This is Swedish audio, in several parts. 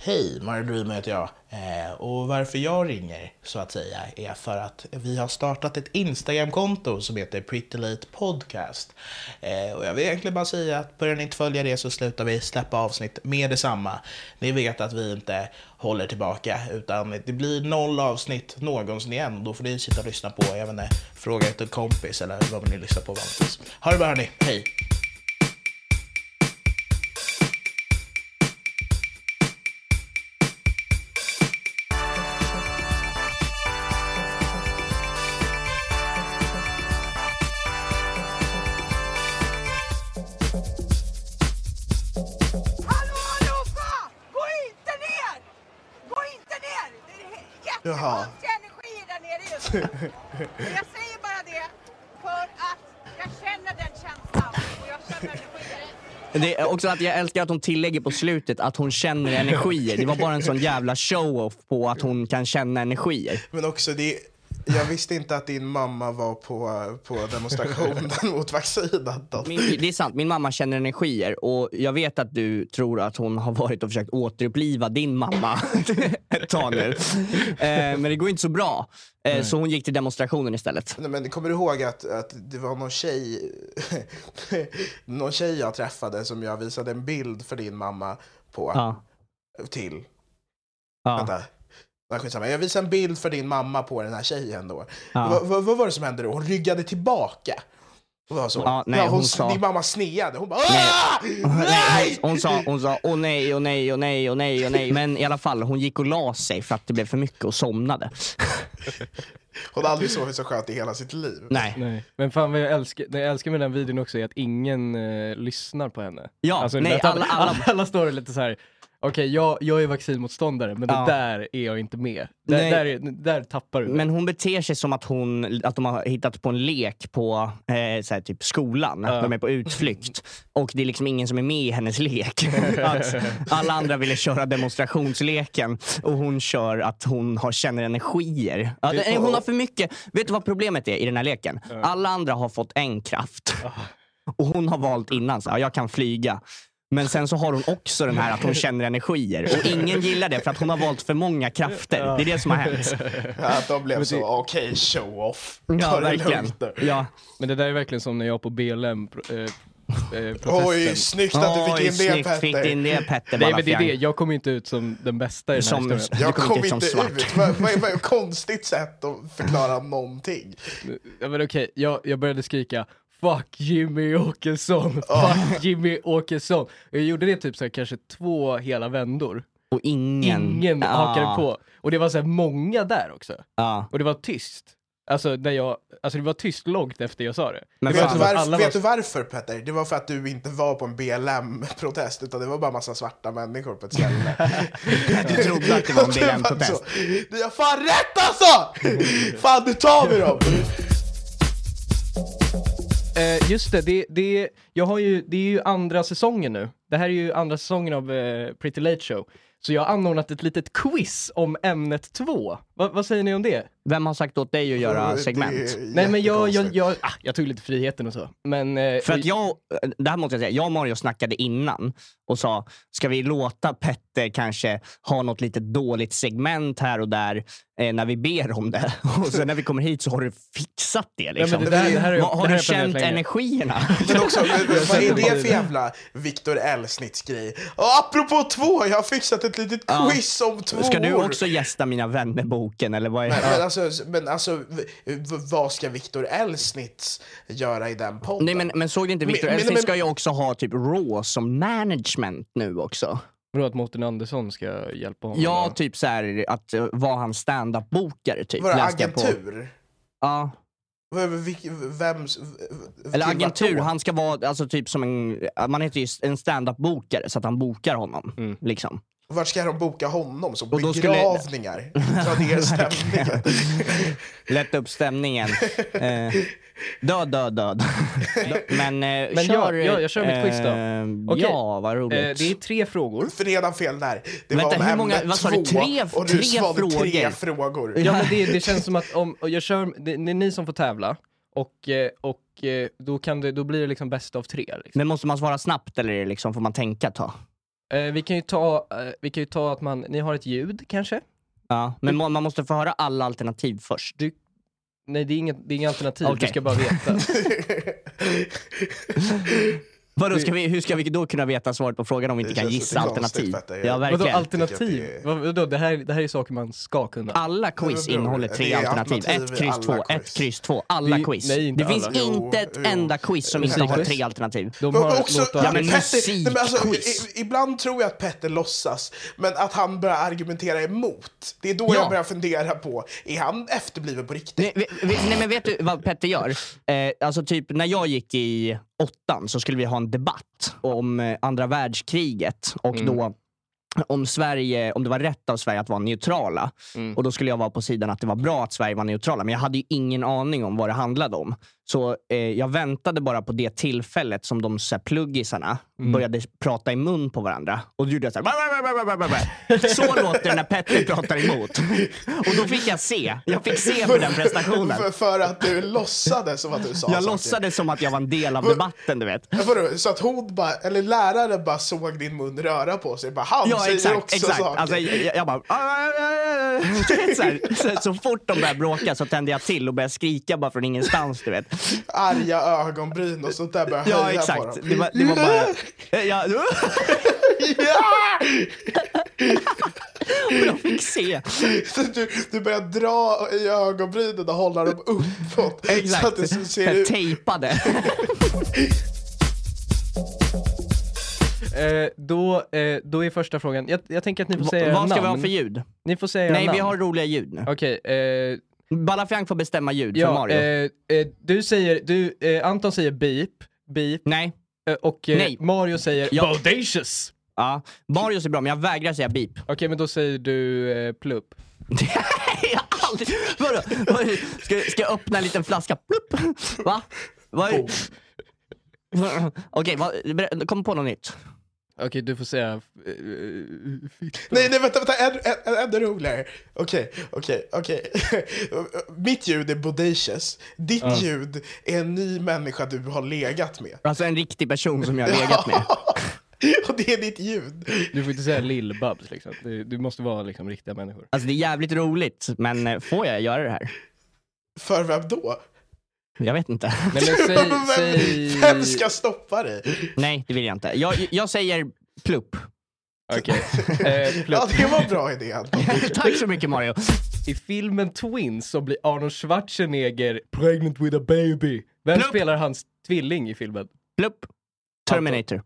Hej, Mario Dreamer heter jag. Eh, och varför jag ringer, så att säga, är för att vi har startat ett Instagram-konto som heter Pretty Late Podcast. Eh, och jag vill egentligen bara säga att börjar ni inte följa det så slutar vi släppa avsnitt med detsamma. Ni vet att vi inte håller tillbaka, utan det blir noll avsnitt någonsin igen. Då får ni sitta och lyssna på, jag vet inte, fråga efter kompis eller vad ni lyssnar på vanligtvis. Ha det bra hörni, hej! Jag säger bara det för att jag känner den känslan och jag känner energin. Det är också att jag älskar att hon tillägger på slutet att hon känner energier. Det var bara en sån jävla show-off på att hon kan känna energier. Men också, det, jag visste inte att din mamma var på, på demonstrationen mot vaccinet. Min, det är sant, min mamma känner energier och jag vet att du tror att hon har varit och försökt återuppliva din mamma ett tag nu. Eh, men det går inte så bra. Eh, så hon gick till demonstrationen istället. Nej, men kommer du ihåg att, att det var någon tjej, någon tjej jag träffade som jag visade en bild för din mamma på? Ja. Till? Ja. Vänta. Skitsamma. Jag visade en bild för din mamma på den här tjejen då. Ja. Vad, vad, vad var det som hände då? Hon ryggade tillbaka. Ja, nej, hon, hon sa- Din mamma sneade. Hon bara Nej. "Ah! Nej! Hon, hon sa, hon sa åh nej, åh nej, åh nej, åh nej, åh nej. Men i alla fall, hon gick och la sig för att det blev för mycket och somnade. Hon har aldrig sovit så skönt i hela sitt liv. Nej. Nej. Men fan vad jag älskar, det jag älskar med den videon också är att ingen eh, lyssnar på henne. Ja, alltså, nej, alla- alla, alla- alla, står lite så här. Okej jag, jag är vaccinmotståndare men Ja. det där är jag inte med. Där, Nej. där, är, där tappar du mig. Men hon beter sig som att, hon, att de har hittat på en lek på eh, så här, typ skolan. Ja. de är på utflykt. Och det är liksom ingen som är med i hennes lek. att alla andra ville köra demonstrationsleken och hon kör att hon har, känner energier. Ja, det, hon har för mycket. Vet du vad problemet är i den här leken? Alla andra har fått en kraft. Och hon har valt innan, så, ja, jag kan flyga. Men sen så har hon också den här att hon känner energier. Och ingen gillar det för att hon har valt för många krafter. Det är det som har hänt. Att de blev så, det- okej, show off. Ja, Ta det verkligen. Ja. Men det där är verkligen som när jag på BLM eh, eh, protesten. Oj, snyggt att du fick Oj, in det snyggt, Petter. fick in det Petter Nej men det är det, jag kommer inte ut som den bästa i den här Som- historien. Jag kom kom inte inte som svart. ut. Vad vad ett konstigt sätt att förklara någonting. Ja, men okej, jag, jag började skrika Fuck Jimmy Åkesson, fuck Jimmy Åkesson. Jag gjorde det typ så här, kanske två hela vändor. Och ingen... Ingen Ja. hakade på. Och det var så här många där också. Ja. Och det var tyst. Alltså, när jag, alltså det var tyst långt efter jag sa det. Men det var Vet, du varför, alla vet var- du varför Petter? Det var för att du inte var på en BLM-protest utan det var bara massa svarta människor på ett ställe. Du trodde att det var en du BLM-protest. Ni har fan rätt alltså! fan nu tar vi dem! Eh, just det, det, det, jag har ju, det är ju andra säsongen nu. Det här är ju andra säsongen av eh, Pretty Late Show. Så jag har anordnat ett litet quiz om ämnet 2. Va, vad säger ni om det? Vem har sagt åt dig att göra Det segment? är Nej men jag, jag, jag, ah, jag tog lite friheten och så. Men... eh, För att jag, det här måste jag säga, jag och Mario snackade innan och sa, ska vi låta Petter kanske ha något litet dåligt segment här och där eh, när vi ber om det? Och sen när vi kommer hit så har du fixat det liksom. men det där- det här är- Vad- har det här du känt energierna? Men också, vad är det för jävla Viktor L-snittsgrej? Och apropå två, jag har fixat ett litet Ja. quiz om två Ska du också gästa Mina vänner-boken eller vad är Men, men alltså, men alltså vad ska Viktor L-snitts göra i den podden? Nej men, men såg du inte Victor Men- men- ska ju också ha typ Raw som management nu också. Vadå att Mårten Andersson ska hjälpa honom? Ja, då? typ så här att uh, vara hans stand-up-bokare typ. Läste jag på. agentur? Ja, Vems? eller agentur. Han ska vara alltså typ som en, man heter ju en stand-up-bokare så att han bokar honom. Mm. Liksom. Vart ska de boka honom? Så Och skulle- begravningar? Dra ner stämningen? Lätta upp stämningen. eh, död, död, död. Men, eh, Men kör, jag- jag- jag kör mitt quiz då. eh, Okej. Ja, vad roligt. Eh, det är tre frågor. För redan fel där. Det Vänta, var om hur många- vad sa du? Tre- och du tre svarade tre frågor? frågor. Ja men det, det känns som att om, jag kör, det, det är ni som får tävla och, eh, och eh, då, kan det, då blir det liksom bäst av tre. Liksom. Men måste man svara snabbt eller liksom, får man tänka ett tag? Eh, vi, kan ju ta, eh, vi kan ju ta att man, ni har ett ljud kanske? Ja, men må- man måste få höra alla alternativ först. Du, nej det är inget, det är inget alternativ, du Okej. ska bara veta. Vadå, ska vi, hur ska vi då kunna veta svaret på frågan om vi inte Det kan gissa konstigt, alternativ? Petter. Ja, Vadå verkligen. alternativ? Vad- Vadå, det, här, det här är saker man ska kunna. Alla quiz innehåller det tre alternativ. alternativ Ett, kryss, två, quiz. ett, kryss, två. Alla Det- quiz. nej, det finns alla. Jo, inte ett jo. enda quiz som inte har tre alternativ. De har också, låtar... Ja, men Petter, nej, men alltså, i, ibland tror jag att Petter låtsas, men att han börjar argumentera emot. Det är då Ja. jag börjar fundera på, är han efterbliven på riktigt? Nej, vi- vi- nej men vet du vad Petter gör? Eh, alltså typ när jag gick i åttan så skulle vi ha en debatt om eh, andra världskriget och Mm. då om Sverige, om det var rätt av Sverige att vara neutrala. Mm. Och då skulle jag vara på sidan att det var bra att Sverige var neutrala. Men jag hade ju ingen aning om vad det handlade om. Så eh, jag väntade bara på det tillfället som de så här, pluggisarna Mm. började prata i mun på varandra. Och då gjorde jag så här. Så låter det när Petter pratar emot. Och då fick jag se. Jag fick se på den prestationen. För, för att du låtsades som att du sa Jag låtsades som att jag var en del av debatten, du vet. Så att hon bara, eller läraren bara såg din mun röra på sig, bara han Ja, säger exakt. också exakt. saker. Alltså, jag, jag bara... Så, här, så, så fort de började bråka så tände jag till och började skrika bara från ingenstans, du vet. Arga ögonbryn och sånt där började Ja, höja på exakt. dem. Det var, det var bara... Ja, Ja! och jag fick se. Så du, du börjar dra i ögonbrynen och hålla dem uppåt. Så att Exakt. det ser ut. tejpade. Eh, då, eh, då är första frågan, jag, jag tänker att ni får säga Vad ska namn. vi ha för ljud? Ni får säga Nej, namn. vi har roliga ljud nu. Okej, eh, Balafiang får bestämma ljud för ja, Mario. eh, eh, du säger, du, eh, Anton säger beep, beep, Nej. eh, och eh, Nej. Mario säger Ja. bodacious. Ja. Mario är bra, men jag vägrar säga beep. Okej, men då säger du eh, plupp. jag har aldrig... Vadå? Ska, ska jag öppna en liten flaska? Plupp. Va? Vad Okej, vad- ber- kom på något nytt. Okej, du får säga... eh, fitta. Nej, nej, vänta, vänta, ännu, roligare. Okej, okej, okej. Mitt ljud är bodacious. Ditt ljud är en ny människa du har legat med. Alltså en riktig person som jag har legat med. Och det är ditt ljud. Du får inte säga lill-babs liksom. Du, du måste vara liksom riktiga människor. Alltså det är jävligt roligt, men eh, får jag göra det här? För vem då? Jag vet inte. Nej men säg... Vem, säg... vem ska stoppa dig? Nej, det vill jag inte. Jag, jag säger plupp. Okej. Eh, plupp. Ja, det var en bra idé. Tack så mycket Mario. I filmen Twins så blir Arnold Schwarzenegger pregnant with a baby. Vem Plupp. spelar hans tvilling i filmen? Plupp. Terminator.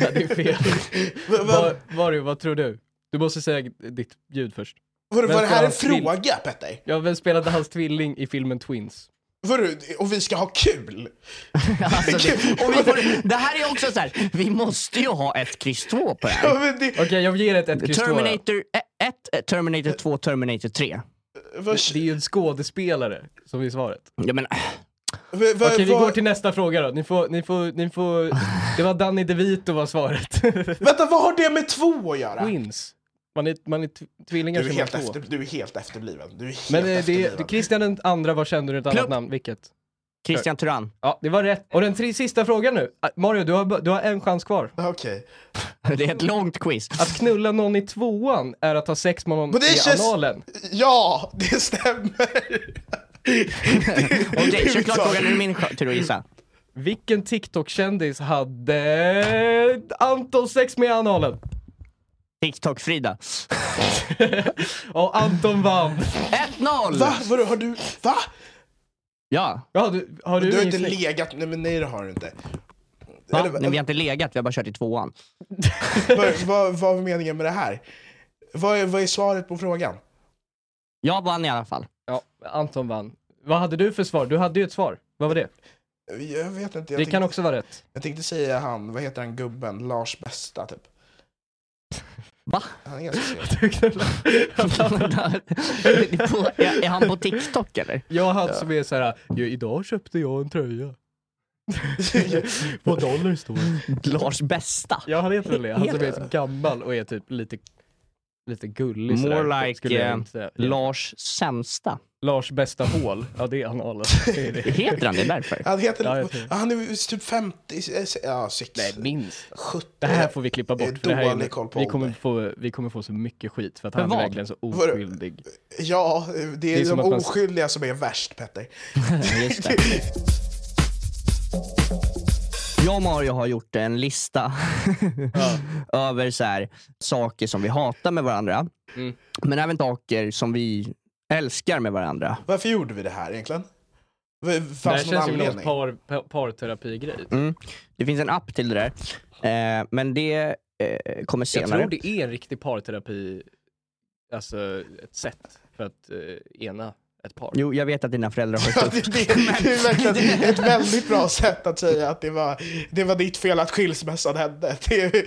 Ja, det är fel. V- v- Var, Mario, vad tror du? Du måste säga ditt ljud först. Var, var det här en fråga, Petter? Ja, vem spelade hans tvilling i filmen Twins? Var, och vi ska ha kul? Alltså det, och vi får, det här är också så här. vi måste ju ha ett kryss 2 på det Ja, här. men det, Okej, jag ger ett ett kryss två då. Terminator 1, Terminator 2, Terminator 3. vad, Det är ju en skådespelare som är svaret. Ja, men, vad, Okej, vi går till nästa fråga då. Ni får, ni får, ni får... Det var Danny DeVito var svaret. Vänta, vad har det med två att göra? Twins. Man är, man är tvillingar Du är, som helt efter, du är helt efterbliven. Du är helt Men eh, det, efterbliven. det, Christian den andra, vad kände du ett annat Plupp. namn? Vilket? Christian Tyrann. Ja, det var rätt. Och den tre, sista frågan nu. Ah, Mario, du har, du har en chans kvar. Okej. Det är ett långt quiz. Att knulla någon i tvåan är att ha sex med någon i analen. Ja, det stämmer! Okej, kör klart frågan. Nu är det min tur att gissa. Vilken TikTok-kändis hade Anton sex med i analen? TikTok-Frida. Och Anton vann. 1-0! Va? Vadå, har du... Va? Ja. Ja, du, har du, Du har inte snygg- legat... Nej, men nej det har du inte. Va? Eller, Nej, vi har inte legat, vi har bara kört i tvåan. vad, vad, vad var meningen med det här? Vad är, vad är svaret på frågan? Jag vann i alla fall. Ja, Anton vann. Vad hade du för svar? Du hade ju ett svar. Vad var det? Jag vet inte. Jag det tänkte, kan också vara rätt. Jag tänkte säga han, vad heter han gubben? Lars Bästa typ. Va? Han är ganska är, är han på TikTok eller? Jag hade som är såhär, ja, idag köpte jag en tröja. På dollar står. Lars bästa? Ja han heter väl det, han som är så gammal och är typ lite, lite gullig More sådär, like, eh, inte. Lars sämsta. Lars bästa hål, ja det är analen. Det är det. Heter han det därför? Han heter... Ja, han är typ 50... Ja, 60... Nej minst. 70. Det här får vi klippa bort. För det här är, koll på vi, kommer få, vi kommer få så mycket skit för att För han är verkligen så oskyldig. Ja, det är, Det är som de att man- oskyldiga som är värst, Petter. Just det. Jag och Mario har gjort en lista över så här, saker som vi hatar med varandra. Mm. Men även saker som vi älskar med varandra. Varför gjorde vi det här egentligen? Det här Fanns det någon känns ju som anledning? par, par, parterapi-grej. Mm. Det finns en app till det där. Eh, men det eh, kommer Jag senare. tror det är en riktig parterapi, alltså ett sätt för att eh, ena ett par. Jo, jag vet att dina föräldrar har Ja, det det, det, är verkligen ett väldigt bra sätt att säga att det var, det var ditt fel att skilsmässan hände. Det,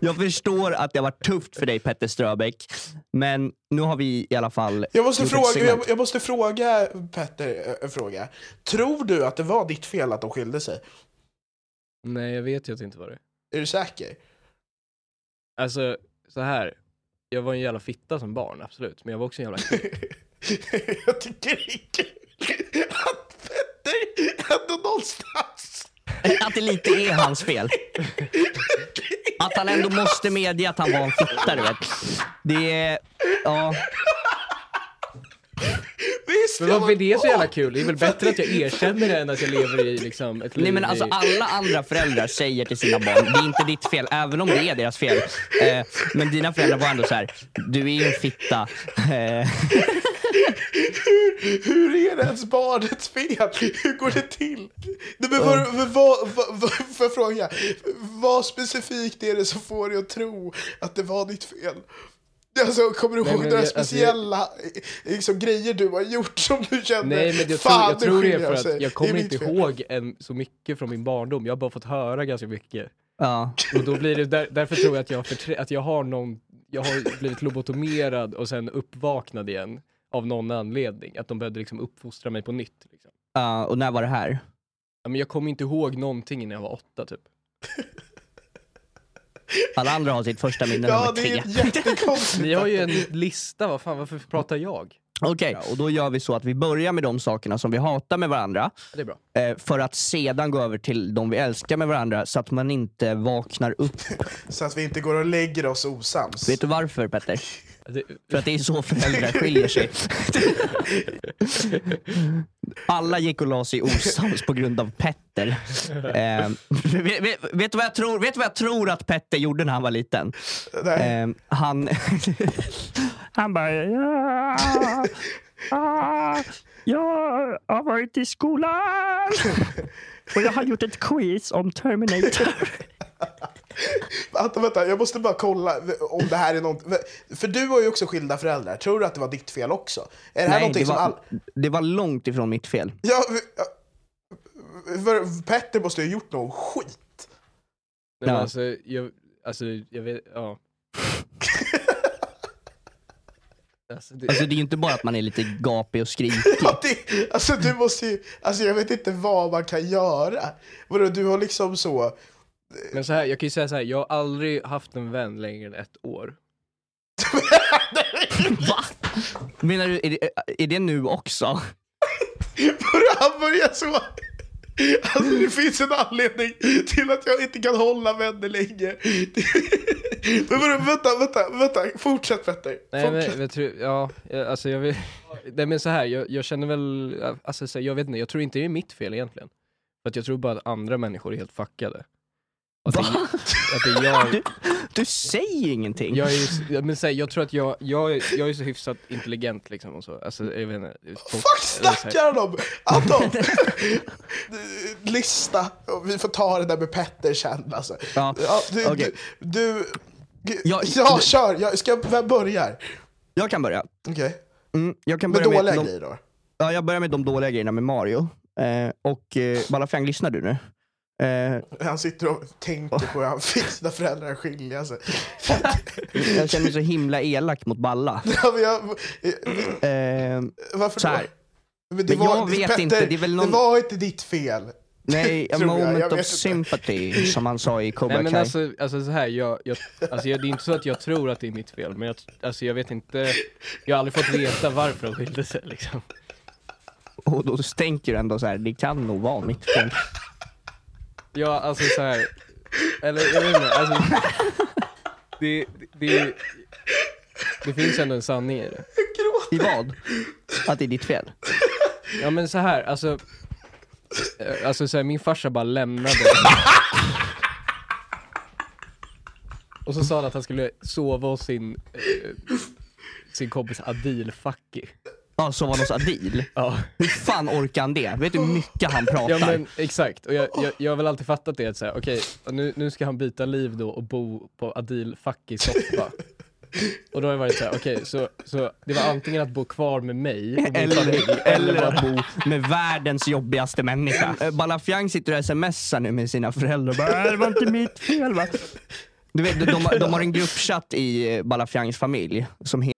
Jag förstår att det har varit tufft för dig Petter Ströbeck. Men nu har vi i alla fall jag, måste fråga, jag, jag måste fråga Petter en fråga. Tror du att det var ditt fel att de skilde sig? Nej, jag vet ju att det inte var det. Är du säker? Alltså, så här. Jag var en jävla fitta som barn, absolut. Men jag var också en jävla kille. jag tycker det är kul att Petter ändå någonstans... Att det lite är hans fel. Att han ändå måste medge att han var en fitta, du vet. Det är... Ja. Visst, Men varför är det så jävla kul? Det är väl bättre att jag erkänner det än att jag lever i liksom ett liv Nej men alltså i... alla andra föräldrar säger till sina barn, det är inte ditt fel, även om det är deras fel. Eh, men dina föräldrar var ändå så här: du är ju en fitta. Eh, hur, hur är det ens barnets fel? Hur går det till? Nej, men vad, vad, vad, vad, vad, jag fråga, vad specifikt är det som får dig att tro att det var ditt fel? Alltså, kommer du ihåg några jag- alltså, speciella liksom, grejer du har gjort som du kände, Nej men jag fan tror, jag tror det är för att jag kommer inte fel." ihåg en, så mycket från min barndom. Jag har bara fått höra ganska mycket. ja. Och då blir det, där, därför tror jag att jag, att jag har någon, jag har blivit lobotomerad och sen uppvaknad igen av någon anledning. Att de behövde liksom uppfostra mig på nytt. Liksom. Ja, och när var det här? Ja, men jag kommer inte ihåg någonting innan jag var åtta typ. Alla andra har sitt första minne när de Ja, var det tre. är jättekonstigt. Ni har ju en lista, vad fan, varför pratar jag? Okej, och då gör vi så att vi börjar med de sakerna som vi hatar med varandra. Det är bra. Eh, för att sedan gå över till de vi älskar med varandra så att man inte vaknar upp. Så att vi inte går och lägger oss osams. Vet du varför Petter? Det, För att det är så föräldrar skiljer sig. Alla gick och la sig osams på grund av Petter. Eh, vet, vet, du vad jag tror, vet du vad jag tror att Petter gjorde när han var liten? Eh, han... han bara... Ja, ah, jag har varit i skolan och jag har gjort ett quiz om Terminator. Vänta, vänta, jag måste bara kolla om det här är något... För du har ju också skilda föräldrar. Tror du att det var ditt fel också? Är det här Nej, någonting det som var, all... det var långt ifrån mitt fel. Ja, för Petter måste ju ha gjort någon skit. nej, men Ja. alltså, jag, alltså, jag vet, ja. Alltså, det, Alltså det är ju inte bara att man är lite gapig och skrikig. Ja, det, alltså du måste ju... Alltså jag vet inte vad man kan göra. Vadå, du har liksom så... Men så här, jag kan ju säga så här, jag har aldrig haft en vän längre än ett år. Va? Menar du, är det, är det nu också? Börjar han börja så? Alltså det finns en anledning till att jag inte kan hålla vänner länge. Men vadå, vänta, vänta, vänta, fortsätt Petter. Nej men jag tror, ja, alltså jag vill, nej men så här, jag, jag känner väl, alltså så här, jag vet inte, jag tror inte det är mitt fel egentligen. För att jag tror bara att andra människor är helt fuckade. Att det, att det jag, Du, du säger ingenting. jag är ja, men här, jag tror att jag, jag, jag är så hyfsat intelligent liksom och så, alltså jag vet inte. folk- Fuck snackar han om? Anton! Lista, vi får ta det där med Petter sen alltså. Ja, du, okej. du, du, Jag- ja kör, jag, ska, vem börjar? Jag kan börja. Okej, Mm, jag kan med dåliga med grejer då. ja, jag börjar med de dåliga grejerna med Mario. Eh, och eh, Balafang, lyssnar du nu? Eh, Han sitter och tänker på hur han fick sina föräldrar att skilja sig. jag känner mig så himla elak mot Balla. Ja, men jag, Eh, varför Så då? här. Men, det Men jag var, vet Petter, inte, det är väl någon- det var inte ditt fel. nej, a Tror jag, jag moment of inte. sympathy, som han sa i Cobra Nej men Kai. alltså, alltså så här, jag, jag, alltså jag, det är inte så att jag tror att det är mitt fel, men jag, alltså jag vet inte, jag har aldrig fått veta varför de skilde sig liksom. Och då tänker du ändå så här, det kan nog vara mitt fel. Ja, alltså så här. eller jag vet inte, alltså, det, det, det finns ändå en sanning i det. I vad? Att det är ditt fel? Ja men så här, alltså, eh, alltså så här, min farsa bara lämnade. Och så sa han att han skulle sova hos sin, eh, sin kompis Adil Fakki. Ja, så var hos Adil. Ja. Hur fan orkar han det? Vet du hur mycket han pratar? Ja men exakt, och jag, jag, jag har väl alltid fattat det att säga, okej, nu, nu ska han byta liv då och bo på Adil Fackis soffa. Och då har jag varit såhär, okej, så, så det var antingen att bo kvar med mig och min familj, Eller, eller att bo med världens jobbigaste människa. Eh, Balafiang sitter och smsar nu med sina föräldrar och bara, "Äh, det var inte mitt fel va? Du vet, de, de, de har en gruppchatt i eh, Balafiangs familj som heter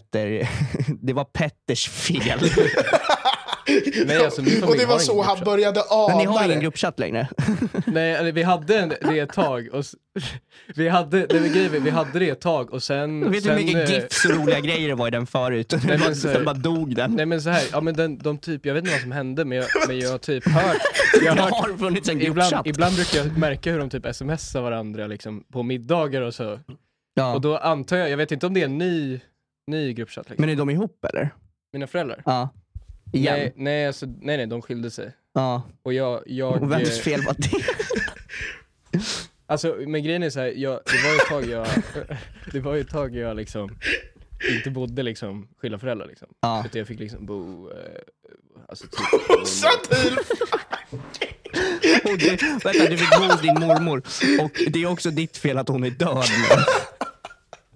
Det var Petters fel. Nej alltså Och det var så han började Men ni har ana ingen gruppchatt längre? Nej, vi hade en, det ett tag och vi hade, det var grejen, vi hade det ett tag och sen... Vet du hur mycket eh, gifs och roliga grejer det var i den förut? men bara, så- sen bara dog den. Nej men så här, ja men den, de typ, jag vet inte vad som hände men jag, men jag har typ hört, jag har hört har funnits en ibland, ibland brukar jag märka hur de typ smsar varandra liksom på middagar och så. Ja. Och då antar jag, jag vet inte om det är en ny, ny gruppchatt liksom. Men är de ihop eller? Mina föräldrar? Ja. Igen? Nej, nej, alltså, nej nej, de skilde sig. Ja. Och jag, jag... Och vems eh, fel var det? Alltså men grejen är så här, jag, det var ju ett tag jag, det var ju ett tag jag liksom inte bodde liksom skilda föräldrar liksom. Ja. Utan jag fick liksom bo, eh, alltså typ Satir! Du, vänta, du fick bo hos din mormor. Och det är också ditt fel att hon är död nu.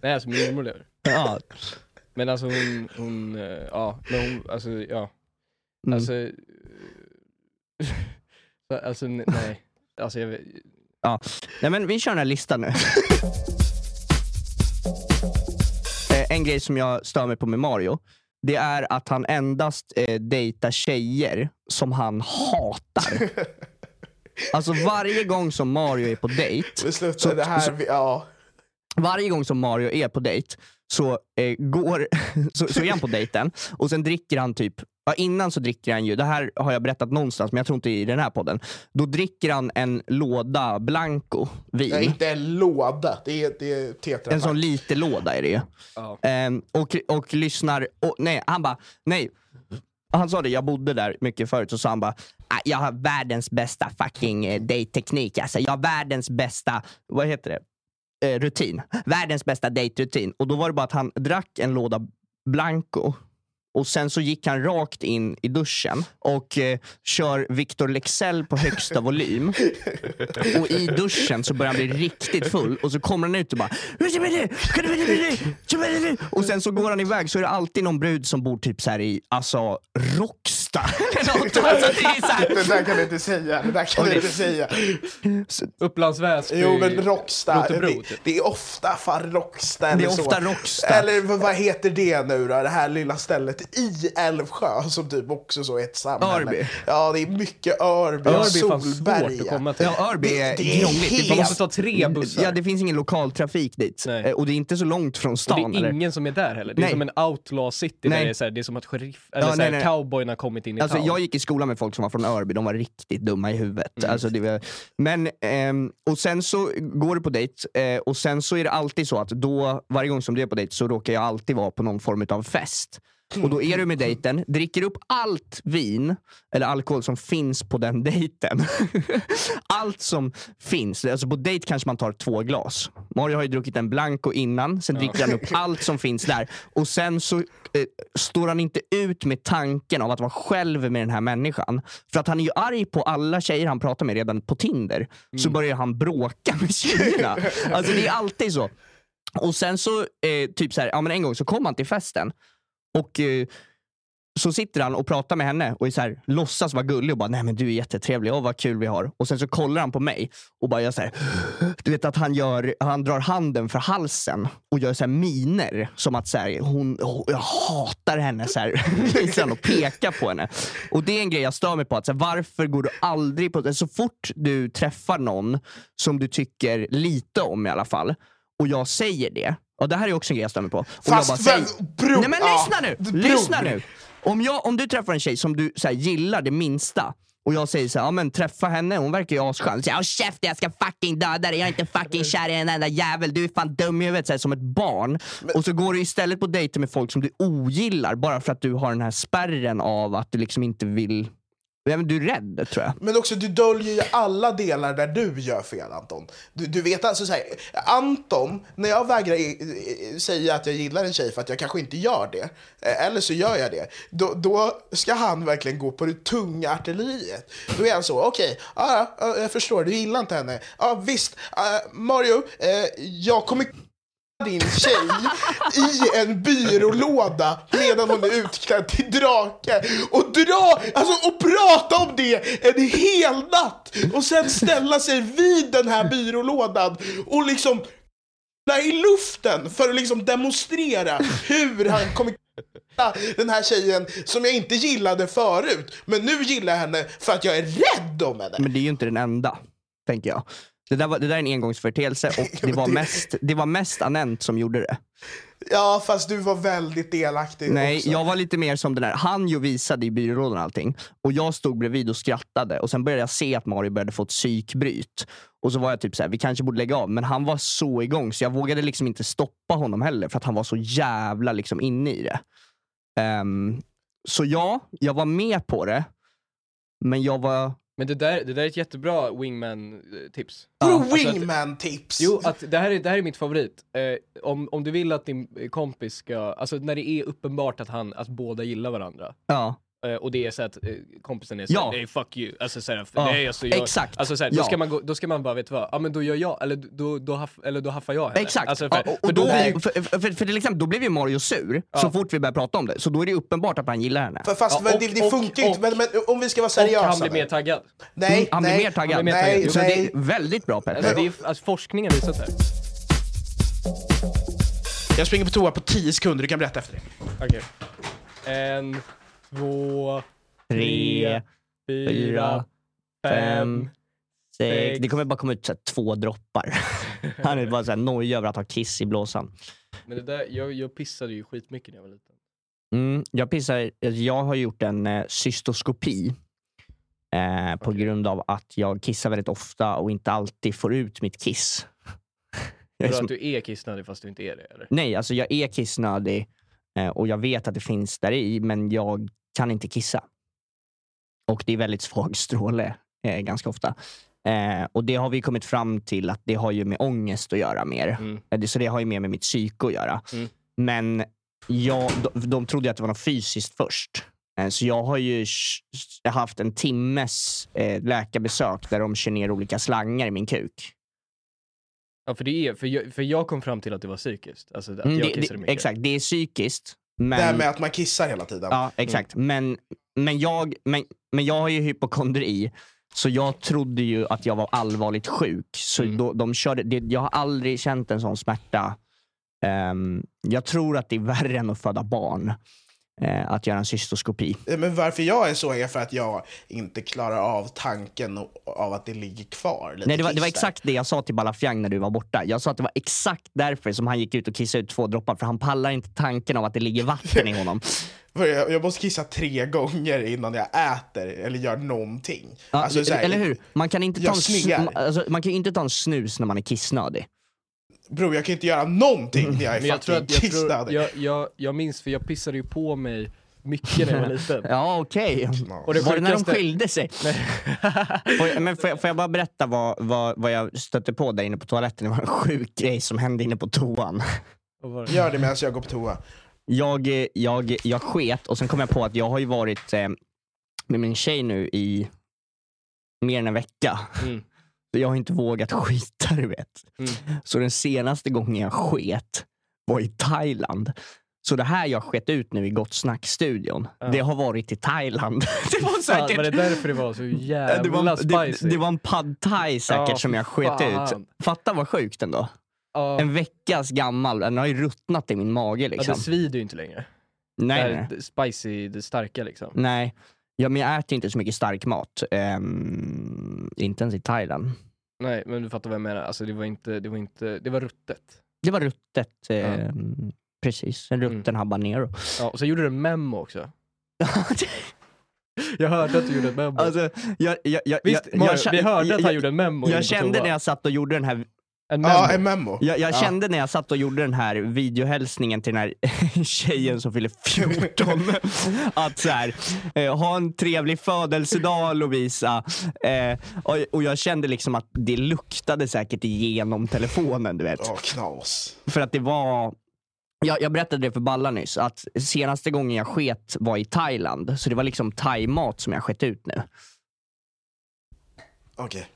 Nej alltså min mormor lever. Ja. Men alltså hon, hon, eh, ja, men hon, alltså ja. Mm. Alltså, eh, så- alltså nej. Alltså jag Ja. Nej men vi kör den här listan nu. Eh, en grej som jag stör mig på med Mario, det är att han endast eh, dejtar tjejer som han hatar. Alltså varje gång som Mario är på dejt, sluta, Så- det här, så- ja. varje gång som Mario är på dejt så, eh, går, så, så är han på dejten och sen dricker han typ ja, innan så dricker han ju, det här har jag berättat någonstans men jag tror inte i den här podden. Då dricker han en låda Blanco vin. Ja, inte en låda, det är, det är tetra. En sån liten låda är det ju. Ja. Ehm, och, och lyssnar, och, nej han bara, nej. Han sa det, jag bodde där mycket förut, så sa han bara "Ah, jag har världens bästa fucking eh, date-teknik. Alltså, jag har världens bästa, vad heter det? Eh, rutin. Världens bästa dejtrutin. Och då var det bara att han drack en låda Blanco och sen så gick han rakt in i duschen och eh, kör Victor Lexell på högsta volym. Och i duschen så börjar han bli riktigt full och så kommer han ut och bara och sen så går han iväg så är det alltid någon brud som bor typ så här i alltså Eller något. Alltså, det är så här- Det där kan du inte säga. Det där kan Och du inte säga. Upplands Väsby, Jo men Rocksta, Rotebro, det, typ. det är ofta fan Rocksta eller Det är ofta Råcksta. Eller vad, heter det nu då? Det här lilla stället i Älvsjö som typ också så är ett samhälle. Örby. Ja det är mycket Örby, Örby och är fan Solberga. svårt att komma till. Ja, Örby Det- är det är krångligt. Man måste ta tre bussar. Ja, det finns ingen lokaltrafik dit. Nej. Eh, Och det är inte så långt från och stan. det är eller? ingen som är där heller. Det är Nej. som en outlaw city där det är, så här, det är som att sheriff, eller Ja, så här, nej, nej. cowboyna har kommit in i Alltså, town. jag gick i skolan med folk som var från Örby, de var riktigt dumma i huvudet. Mm. Alltså, var, men, ehm, och sen så går du på dejt eh, och sen så är det alltid så att då, varje gång som du är på dejt så råkar jag alltid vara på någon form av fest. Och då är du med dejten, dricker upp allt vin eller alkohol som finns på den dejten. allt som finns. Alltså på dejt kanske man tar två glas. Mario har ju druckit en Blanco innan, sen dricker han upp allt som finns där. Och sen så eh, står han inte ut med tanken av att vara själv med den här människan. För att han är ju arg på alla tjejer han pratar med redan på Tinder. Så börjar han bråka med tjejerna. Alltså det är alltid så. Och sen så, eh, typ så här, ja men en gång så kom han till festen och eh, så sitter han och pratar med henne och är så här, låtsas vara gullig och bara nej men du är jättetrevlig, och vad kul vi har. Och sen så kollar han på mig och bara gör så här, du vet att han, gör, han drar handen för halsen och gör så här miner som att så här, hon, oh, jag hatar henne. Så här, liksom, och pekar på henne. Och det är en grej jag stör mig på, att så här, varför går du aldrig på, så fort du träffar någon som du tycker lite om i alla fall och jag säger det, och det här är också en grej jag mig på. Och Fast jag bara säger, bror, Nej men ja, lyssna nu! bror. Lyssna nu! Om, jag, om du träffar en tjej som du så här, gillar det minsta och jag säger så här, ja men träffa henne, hon verkar ju asskön. Jag, "Håll käften jag ska fucking döda dig, jag är inte fucking kär i en enda jävel, du är fan dum i huvudet, så här, som ett barn. Och så går du istället på dejter med folk som du ogillar bara för att du har den här spärren av att du liksom inte vill, ja, men du är rädd tror jag. Men också, du döljer ju alla delar där du gör fel Anton. Du, du vet alltså så här, Anton, när jag vägrar säga att jag gillar en tjej för att jag kanske inte gör det, eh, eller så gör jag det, då, då ska han verkligen gå på det tunga artilleriet. Då är han så, okej, okay, ah, ah, jag förstår, du gillar inte henne. Ja visst, eh, Mario, eh, jag kommer din tjej i en byrålåda medan hon är utklädd till drake och dra, alltså och prata om det en hel natt och sen ställa sig vid den här byrålådan och liksom i luften för att liksom demonstrera hur han kommer den här tjejen som jag inte gillade förut men nu gillar jag henne för att jag är rädd om henne. Men det är ju inte den enda, tänker jag. Det där, var, det där är en engångsföreteelse och det var, mest, det var mest Anent som gjorde det. Ja fast du var väldigt delaktig Nej, också. jag var lite mer som den där. Han ju visade i byrålådan allting. Och jag stod bredvid och skrattade. Och sen började jag se att Mario började få ett psykbryt. Och så var jag typ så här, vi kanske borde lägga av. Men han var så igång så jag vågade liksom inte stoppa honom heller. För att han var så jävla liksom inne i det. Ehm, så ja, jag var med på det. Men jag var... Men det där, det där är ett jättebra wingman-tips. Vadå Alltså wingman-tips? Jo, att det, här är, det här är mitt favorit. Eh, om, om du vill att din eh, kompis ska, alltså när det är uppenbart att, han, att båda gillar varandra. Ja. Eh, och det är så att eh, kompisen är såhär, Ja. nej fuck you. Alltså såhär, Ja, nej, alltså, jag, exakt. Alltså, såhär, Ja. då, ska man gå, då ska man bara, vet du vad, ja men då gör jag, eller då, då, haff, eller då haffar jag henne. Exakt. Alltså, för, Ja, och, för och då, blir- för, för, för, för till exempel, då blev ju Mario sur så fort vi började prata om det. Så då är det uppenbart att han gillar henne. För fast Ja, men och- det, det och- funkar ju inte, och- men, men om vi ska vara och seriösa han blir mer taggad. Nej, Mm, han blir nej, mer taggad. blir mer Nej, taggad. Så det nej. är väldigt bra Petter. Alltså, det är, alltså, forskningen visar här. Jag springer på toa på 10 sekunder, du kan berätta efter det. Okej. En, två, Tre, fyra, fem, sex. Det kommer bara komma ut så här, två droppar. Han är bara så här nojig över att ha kiss i blåsan. Men det där, jag, jag pissade ju skitmycket när jag var liten. Mm, jag pissar, jag har gjort en eh, cystoskopi. Eh, på grund av att jag kissar väldigt ofta och inte alltid får ut mitt kiss. Vadå, som- att du är kissnödig fast du inte är det eller? Nej, alltså jag är kissnödig eh, och jag vet att det finns där i, men jag kan inte kissa. Och det är väldigt svag stråle eh, ganska ofta. Eh, och det har vi kommit fram till att det har ju med ångest att göra mer. Mm. Eh, Så det har ju mer med mitt psyke att göra. Mm. Men jag, de, de trodde att det var något fysiskt först. Eh, Så jag har ju haft en timmes eh, läkarbesök där de kör ner olika slangar i min kuk. Ja för det är, för jag, för jag kom fram till att det var psykiskt. Alltså att Mm, jag det, kissade det, mycket. exakt, det är psykiskt. Men... Det här med att man kissar hela tiden. Ja, exakt. Men, men, jag, men, men jag har ju hypokondri, så jag trodde ju att jag var allvarligt sjuk. Så Mm. då, de körde, det, jag har aldrig känt en sån smärta. Ehm, jag tror att det är värre än att föda barn, att göra en cystoskopi. Eh, Men varför jag är så är för att jag inte klarar av tanken av att det ligger kvar Nej, det, var, det var exakt det jag sa till Balafiang när du var borta. Jag sa att det var exakt därför som han gick ut och kissade ut två droppar, för han pallar inte tanken av att det ligger vatten i honom. Jag, måste kissa tre gånger innan jag äter eller gör någonting. Ja, Alltså, så här, eller hur? Man kan, inte ta en, sn- alltså, man kan inte ta en snus när man är kissnödig. Bror, jag kan inte göra någonting när jag är Men jag tror fucking tror, kissnödig. jag, jag, jag minns för jag pissade ju på mig mycket när jag var liten. Ja, okej. Och det Var det när de skilde sig? men får, jag, får jag bara berätta vad, vad, vad jag stötte på där inne på toaletten? Det var en sjuk grej som hände inne på toan. Gör det medan jag går på toa. Jag, jag, jag sket och sen kom jag på att jag har ju varit eh, med min tjej nu i mer än en vecka. Mm. Jag har inte vågat skita, du vet. Mm. Så den senaste gången jag sket var i Thailand. Så det här jag sket ut nu i Gott Snack-studion, Ja. det har varit i Thailand. det var här, Fan, var det därför det var så jävla det, var, spicy? det, det var en pad thai säkert Ja, som jag sket ut. Fatta vad sjukt ändå. ja, En veckas gammal, den har ju ruttnat i min mage ja, liksom. det svider ju inte längre. nej, det spicy, det starka liksom. nej. Ja, men jag äter inte så mycket stark mat. Ehm, inte ens i Thailand. Nej, men du fattar vad jag menar. Alltså det var inte, det var inte, det var ruttet. Det var ruttet. ehm, Precis, en rutten Mm. habanero. Ja, och så gjorde du en memo också. Jag hörde att du gjorde en memo. alltså, jag, jag, jag, Visst, Mario, jag, vi hörde att jag, han gjorde en memo jag kände när jag satt och gjorde den här En memo. Ja, en memo. Jag, jag Ja. kände när jag satt och gjorde den här videohälsningen till den här tjejen som fyller 14 att så här, eh, ha en trevlig födelsedag Lovisa. Eh, och, och jag kände liksom att det luktade säkert igenom telefonen du vet. Ja, knas. För att det var jag, jag berättade det för Balla nyss, att senaste gången jag sket var i Thailand. Så det var liksom thaimat som jag sket ut nu. Okej.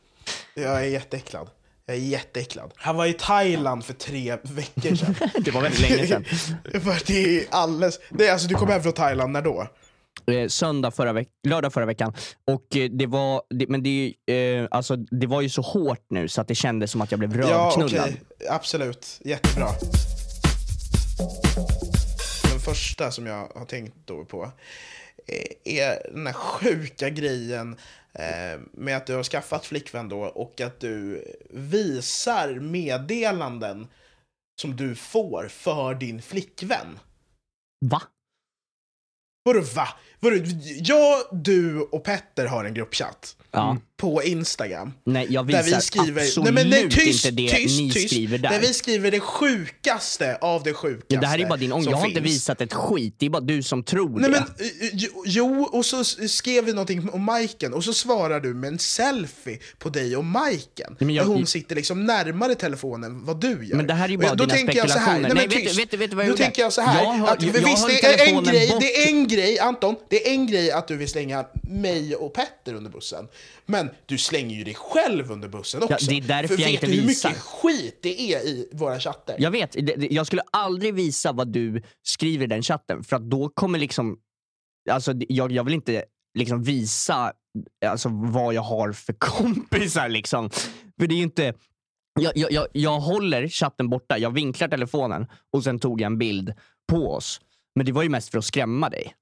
Jag är jätteäcklad. Jag är jätteäcklad. Han var i Thailand för tre veckor sedan. Det var väldigt länge sedan. för det är alldeles... Det är, alltså, du kom hem från Thailand när då? eh, söndag förra veck- lördag förra veckan. Och eh, det var, det, men det, eh, alltså, det var ju så hårt nu så att det kändes som att jag blev Ja, rövknullad. okej. Absolut. Jättebra. Den första som jag har tänkt då på är den här sjuka grejen eh, med att du har skaffat flickvän då och att du visar meddelanden som du får för din flickvän. Va? Vadå va? Vadå? Jag, du och Petter har en gruppchatt Ja. på Instagram. Nej, jag Där visar vi skriver, absolut nej men nej, tyst, inte det tyst, ni tyst. skriver där. Där vi skriver det sjukaste av det sjukaste ja, det här är bara din ångest. Jag har inte finns. visat ett skit. Det är bara du som tror Nej det. men, eh, jo- jo, och så skrev vi någonting om Majken och så svarar du med en selfie på dig och Majken. men jag- där hon sitter liksom närmare telefonen vad du gör. Men det här är Och bara jag- då dina tänker jag så här, spekulationer. nej, men Nej, vet vet vet du vad jag Då gjorde? tänker jag så här, Jag har- att, jag- visst, höll det är en grej, bort. det är en grej, Anton, det är en grej att du vill slänga mig och Petter under bussen. Men du slänger ju dig själv under bussen också. det är därför för jag vet inte du hur visar. mycket skit det är i våra chatter? Jag vet, jag skulle aldrig visa vad du skriver i den chatten för att då kommer liksom, alltså jag, jag vill inte liksom visa alltså, vad jag har för kompisar liksom. För det är ju inte, jag, jag, jag, jag håller chatten borta, jag vinklar telefonen och sen tog jag en bild på oss. Men det var ju mest för att skrämma dig.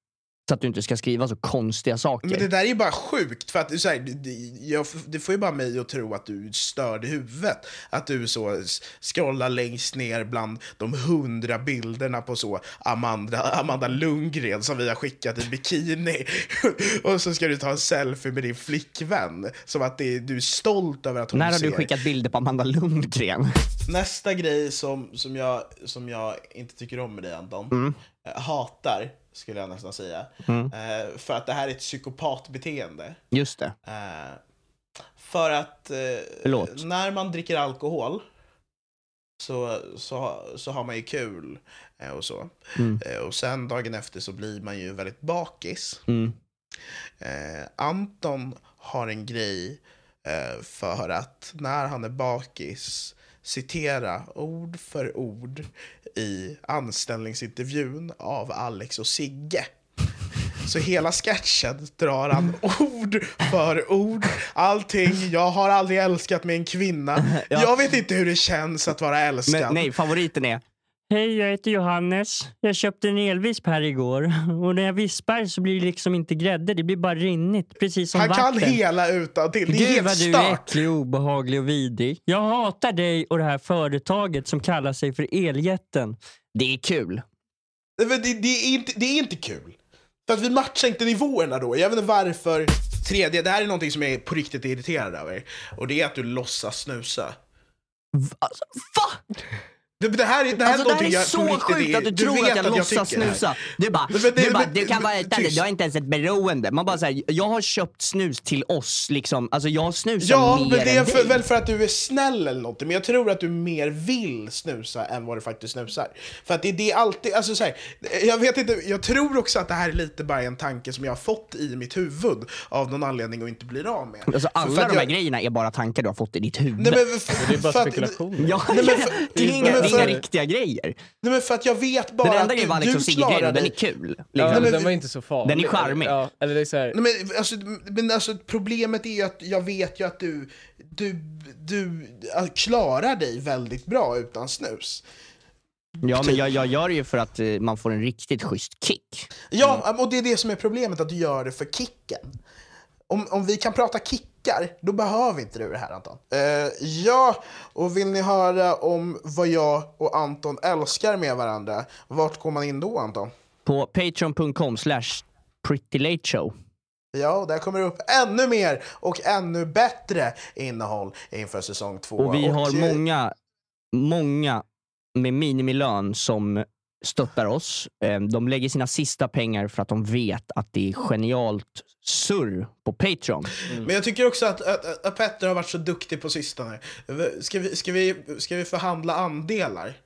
Så att du inte ska skriva så konstiga saker. Men det där är ju bara sjukt, för att så här, det- jag, det får ju bara mig att tro att du störd i huvudet. Att du så scrollar längst ner bland de hundra bilderna på så Amanda, Amanda Lundgren som vi har skickat i bikini. Och så ska du ta en selfie med din flickvän. Som att det, du är stolt över att hon När har ser. du skickat bilder på Amanda Lundgren? Nästa grej som, som, jag, som jag inte tycker om med dig Anton, eh, hatar skulle jag nästan säga. Eh, för att det här är ett psykopatbeteende. Just det. Eh, för att eh, när man dricker alkohol så, så, så har man ju kul eh, och så. Mm. Eh, och sen dagen efter så blir man ju väldigt bakis. Mm. Eh, Anton har en grej för att när han är bakis citera ord för ord i anställningsintervjun av Alex och Sigge. Så hela sketchen drar han ord för ord. Allting. Jag har aldrig älskat med en kvinna. Ja. Jag vet inte hur det känns att vara älskad. Men, nej, favoriten är Hej, jag heter Johannes. Jag köpte en elvisp här igår. Och när jag vispar så blir det liksom inte grädde, det blir bara rinnigt. Precis som Han vatten. kan hela utan till. Det är Gud helt vad du är stört. äcklig, obehaglig och vidrig. Jag hatar dig och det här företaget som kallar sig för Eljätten. Det är kul. Men Det, det, är inte, det är inte kul. För att vi matchar inte nivåerna då. Jag vet inte varför. Tredje, det här är någonting som jag är på riktigt irriterad över. Och det är att du låtsas snusa. Alltså, va? Det, det här, är- det här Alltså, är det här någonting är jag så riktigt sjukt att du, du tror att jag låtsas det här. snusa. Du bara, Men det- du, bara men- du kan vara men- ärlig, tyst. du har inte ens ett beroende. Man bara säger, jag har köpt snus till oss. Liksom. Alltså jag snusar Ja, mer men det är för, väl för att du är snäll eller någonting. Men jag tror att du mer vill snusa än vad du faktiskt snusar. För att det, det är alltid, alltså så här, jag vet inte, jag tror också att det här är lite bara en tanke som jag har fått i mitt huvud av någon anledning och inte blir av med. Alltså, För- alla för att de här jag- grejerna är bara tankar du har fått i ditt huvud. Nej, men för, Det är bara för att- spekulation. Ja, Nej, men för- det är inga, Nej, är inga riktiga grejer. Nej, men för att jag vet bara Den enda att grejen var Alex du och Sigge-grejen klarar och den är kul. Ja, Liksom. men den var inte så farlig. Den är charmig. Ja, eller det är så här, Nej, men, alltså, men alltså, problemet är ju att jag vet ju att du, du, du äh, klarar dig väldigt bra utan snus. Ja, men jag, jag gör det ju för att eh, man får en riktigt schysst kick. Ja, och det är det som är problemet, att du gör det för kicken. Om, om vi kan prata kickar, då behöver inte du det här Anton. Eh, ja, och vill ni höra om vad jag och Anton älskar med varandra, vart går man in då Anton? På patreon.com slash prettylateshow. Ja, och där kommer det upp ännu mer och ännu bättre innehåll inför säsong två. Och vi har eh, många, många med minimilön som stöttar oss. Eh, De lägger sina sista pengar för att de vet att det är genialt surr på Patreon. Men jag tycker också att, att, att Petter har varit så duktig på sistone. Ska vi, ska vi, ska vi förhandla andelar?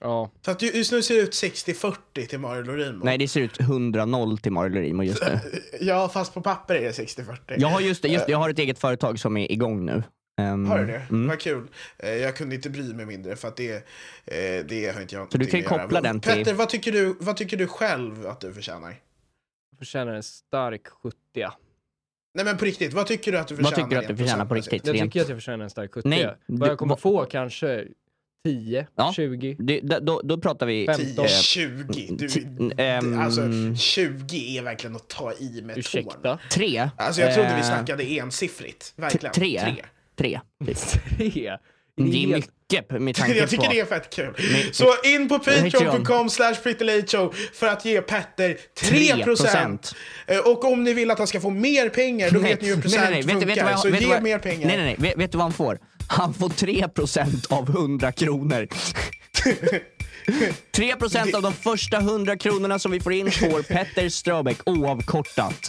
ja. För att ju- just nu ser det ut 60-40 till Mario Lorimo. Nej, det ser ut 100-0 till Mario Lorimo just nu. Ja, fast på papper är det 60-40. Jag har, just det, just det, jag har ett eget företag som är igång nu. Ehm, Har du det? mm. Vad kul. Eh, Jag kunde inte bry mig mindre för att det, eh, det har inte jag Så du kan koppla den till- Petter, vad tycker, du, vad tycker du själv att du förtjänar? Förtjänar en stark 70. Nej men på riktigt, vad tycker du att du Vad förtjänar? tycker du att du förtjänar på riktigt? Jag tycker att jag förtjänar en stark 70. Nej, Vad du- jag kommer vad- få kanske 10, Ja. 20. Det, då- då, pratar vi... 15. 10, 20. Du, ehm, alltså 20 är verkligen att ta i med tårna. Ursäkta? Tre. Alltså jag trodde vi Eh, snackade ensiffrigt. Verkligen. Tre. Tre. Tre. Tre? Det är mycket med tanke Jag tycker på... det är fett kul. Så in på Patreon. patreon.com slash prettylateshow för att ge Petter 3%. 3%. Eh, Och om ni vill att han ska få mer pengar, då vet ni hur procent Vet, du- funkar. vet, vad jag, så vet, ge vad, mer pengar. Nej, nej, nej. Vet, vet du vad han får? Han får 3% av 100 kronor. 3% av de första 100 kronorna som vi får in får Petter Ströbeck oavkortat.